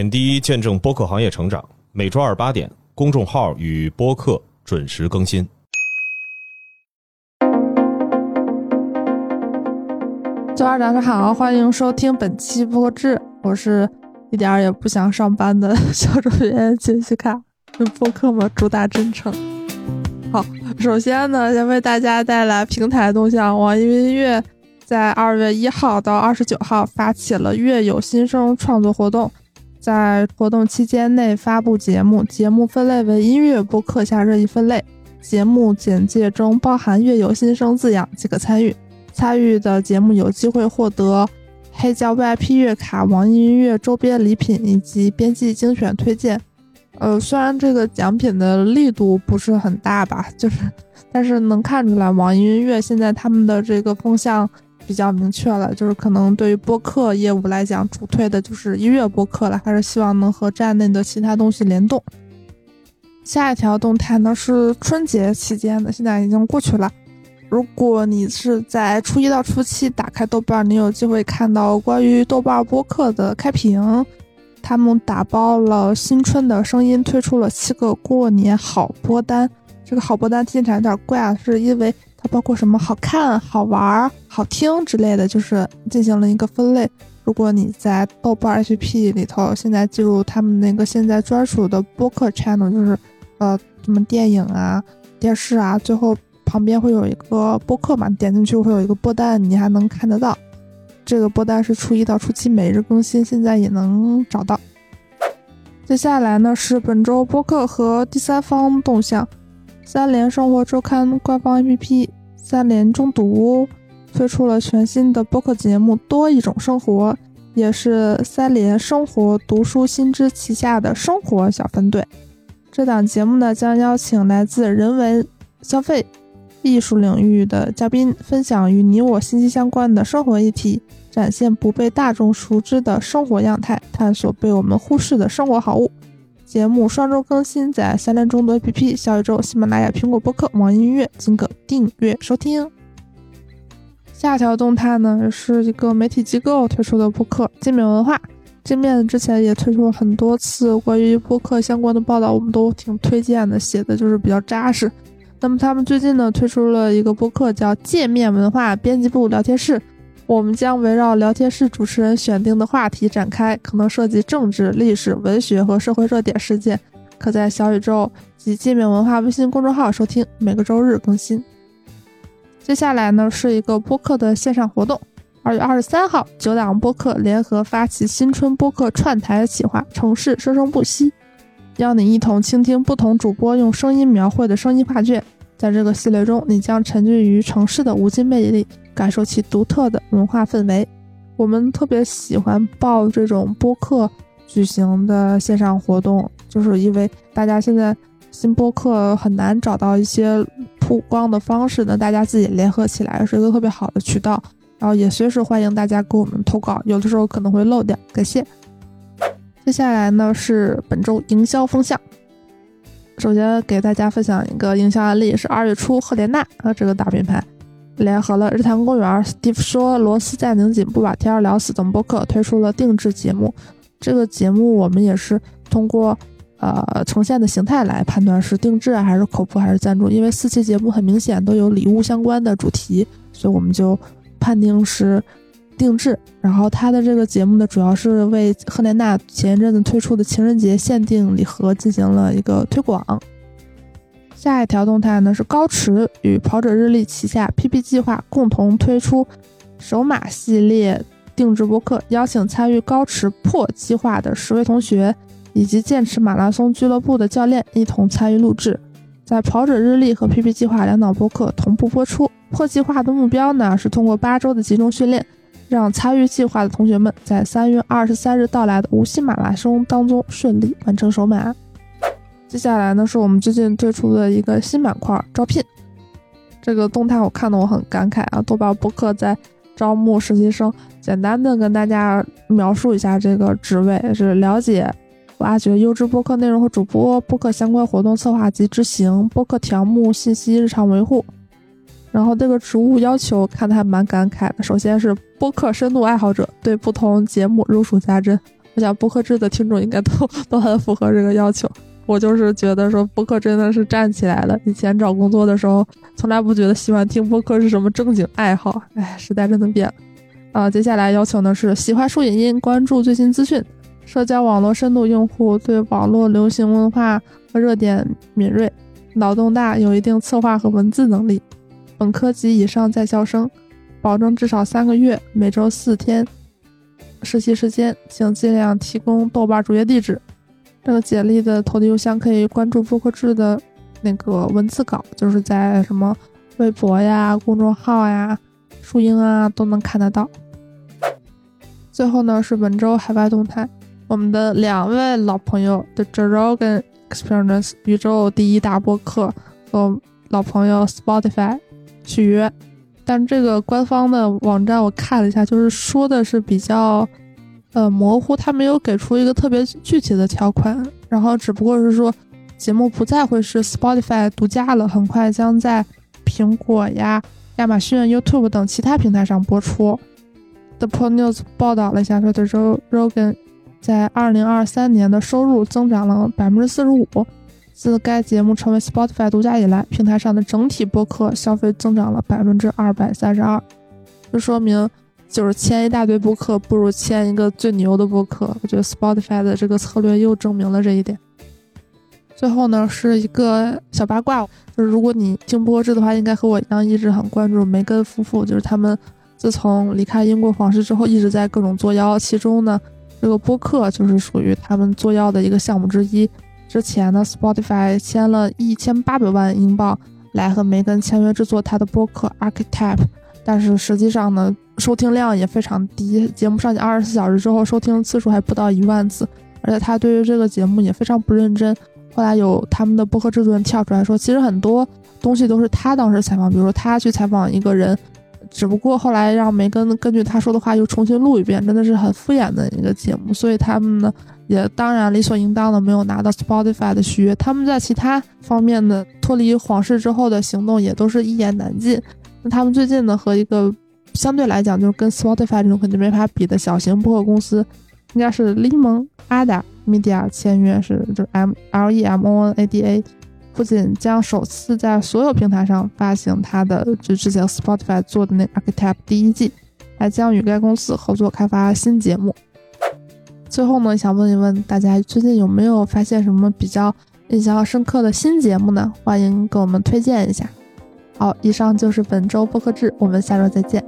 点滴见证播客行业成长，每周二八点，公众号与播客准时更新。周二早上好，欢迎收听本期播客志，我是一点儿也不想上班的 小主编杰西卡。播客嘛，主打真诚。好，首先呢，先为大家带来平台动向，网易云音乐在二月一号到二十九号发起了月有新生创作活动。在活动期间内发布节目，节目分类为音乐播客下任意分类。节目简介中包含“月有新生”字样即可参与。参与的节目有机会获得黑胶 VIP 月卡、网易音乐周边礼品以及编辑精选推荐。呃，虽然这个奖品的力度不是很大吧，就是，但是能看出来网易音乐现在他们的这个风向。比较明确了，就是可能对于播客业务来讲，主推的就是音乐播客了，还是希望能和站内的其他东西联动。下一条动态呢是春节期间的，现在已经过去了。如果你是在初一到初七打开豆瓣，你有机会看到关于豆瓣播客的开屏，他们打包了新春的声音，推出了七个过年好播单。这个好播单听起来有点怪啊，是因为。它包括什么好看、好玩、好听之类的，就是进行了一个分类。如果你在豆瓣 APP 里头，现在进入他们那个现在专属的播客 channel，就是呃什么电影啊、电视啊，最后旁边会有一个播客嘛，点进去会有一个播单，你还能看得到。这个播单是初一到初七每日更新，现在也能找到。接下来呢是本周播客和第三方动向。三联生活周刊官方 APP 三联中读推出了全新的播客节目《多一种生活》，也是三联生活读书新知旗下的生活小分队。这档节目呢，将邀请来自人文、消费、艺术领域的嘉宾，分享与你我息息相关的生活议题，展现不被大众熟知的生活样态，探索被我们忽视的生活好物。节目双周更新，在三联中读 APP、小宇宙、喜马拉雅、苹果播客、网易音乐，尽可订阅收听。下条动态呢，是一个媒体机构推出的播客“界面文化”。界面之前也推出了很多次关于播客相关的报道，我们都挺推荐的，写的就是比较扎实。那么他们最近呢，推出了一个播客，叫“界面文化编辑部聊天室”。我们将围绕聊天室主持人选定的话题展开，可能涉及政治、历史、文学和社会热点事件。可在小宇宙及界面文化微信公众号收听，每个周日更新。接下来呢是一个播客的线上活动，二月二十三号，九档播客联合发起新春播客串台企划，城市生生不息，邀你一同倾听不同主播用声音描绘的声音画卷。在这个系列中，你将沉浸于城市的无尽魅力。感受其独特的文化氛围，我们特别喜欢报这种播客举行的线上活动，就是因为大家现在新播客很难找到一些曝光的方式，呢大家自己联合起来是一个特别好的渠道。然后也随时欢迎大家给我们投稿，有的时候可能会漏掉，感谢。接下来呢是本周营销风向，首先给大家分享一个营销案例，是二月初赫莲娜啊这个大品牌。联合了日坛公园、Steve 说、罗斯在拧紧、不把天儿聊死等播客，推出了定制节目。这个节目我们也是通过呃呈现的形态来判断是定制还是口播还是赞助，因为四期节目很明显都有礼物相关的主题，所以我们就判定是定制。然后他的这个节目呢，主要是为赫莲娜前一阵子推出的情人节限定礼盒进行了一个推广。下一条动态呢是高驰与跑者日历旗下 PP 计划共同推出首马系列定制播客，邀请参与高驰破计划的十位同学以及剑驰马拉松俱乐部的教练一同参与录制。在跑者日历和 PP 计划两档播客同步播出。破计划的目标呢是通过八周的集中训练，让参与计划的同学们在三月二十三日到来的无锡马拉松当中顺利完成首马。接下来呢，是我们最近推出的一个新板块——招聘。这个动态我看的我很感慨啊！豆瓣播客在招募实习生。简单的跟大家描述一下这个职位：是了解、挖掘优质播客内容和主播，播客相关活动策划及执行，播客条目信息日常维护。然后这个职务要求看的还蛮感慨的。首先是播客深度爱好者，对不同节目如数家珍。我想播客制的听众应该都都很符合这个要求。我就是觉得说播客真的是站起来了。以前找工作的时候，从来不觉得喜欢听播客是什么正经爱好。哎，时代真的变了。啊，接下来要求呢是喜欢数影音，关注最新资讯，社交网络深度用户，对网络流行文化和热点敏锐，脑洞大，有一定策划和文字能力，本科及以上在校生，保证至少三个月，每周四天实习时间，请尽量提供豆瓣主页地址。这个简历的投递邮箱可以关注播客制的那个文字稿，就是在什么微博呀、公众号呀、树英啊都能看得到。最后呢是本周海外动态，我们的两位老朋友的 Joe Rogan Experience 宇宙第一大播客和老朋友 Spotify 续约，但这个官方的网站我看了一下，就是说的是比较。呃，模糊，他没有给出一个特别具体的条款，然后只不过是说，节目不再会是 Spotify 独家了，很快将在苹果呀、亚马逊、YouTube 等其他平台上播出。The Pro News 报道了一下，说的 Rogan 在2023年的收入增长了百分之四十五，自该节目成为 Spotify 独家以来，平台上的整体播客消费增长了百分之二百三十二，这说明。就是签一大堆播客，不如签一个最牛的播客。我觉得 Spotify 的这个策略又证明了这一点。最后呢，是一个小八卦，就是如果你听播制的话，应该和我一样一直很关注梅根夫妇。就是他们自从离开英国皇室之后，一直在各种作妖。其中呢，这个播客就是属于他们作妖的一个项目之一。之前呢，Spotify 签了一千八百万英镑来和梅根签约制作他的播客 Archetype，但是实际上呢。收听量也非常低，节目上线二十四小时之后，收听次数还不到一万次。而且他对于这个节目也非常不认真。后来有他们的播客制作人跳出来说，其实很多东西都是他当时采访，比如说他去采访一个人，只不过后来让梅根根据他说的话又重新录一遍，真的是很敷衍的一个节目。所以他们呢，也当然理所应当的没有拿到 Spotify 的续约。他们在其他方面的脱离皇室之后的行动也都是一言难尽。那他们最近呢，和一个。相对来讲，就是跟 Spotify 这种肯定没法比的小型播客公司，应该是 Lemon Ada Media 签约，是就是 M L E M O N A D A，不仅将首次在所有平台上发行它的就之前 Spotify 做的那 Archetype 第一季，还将与该公司合作开发新节目。最后呢，想问一问大家，最近有没有发现什么比较印象深刻的新节目呢？欢迎给我们推荐一下。好，以上就是本周播客志，我们下周再见。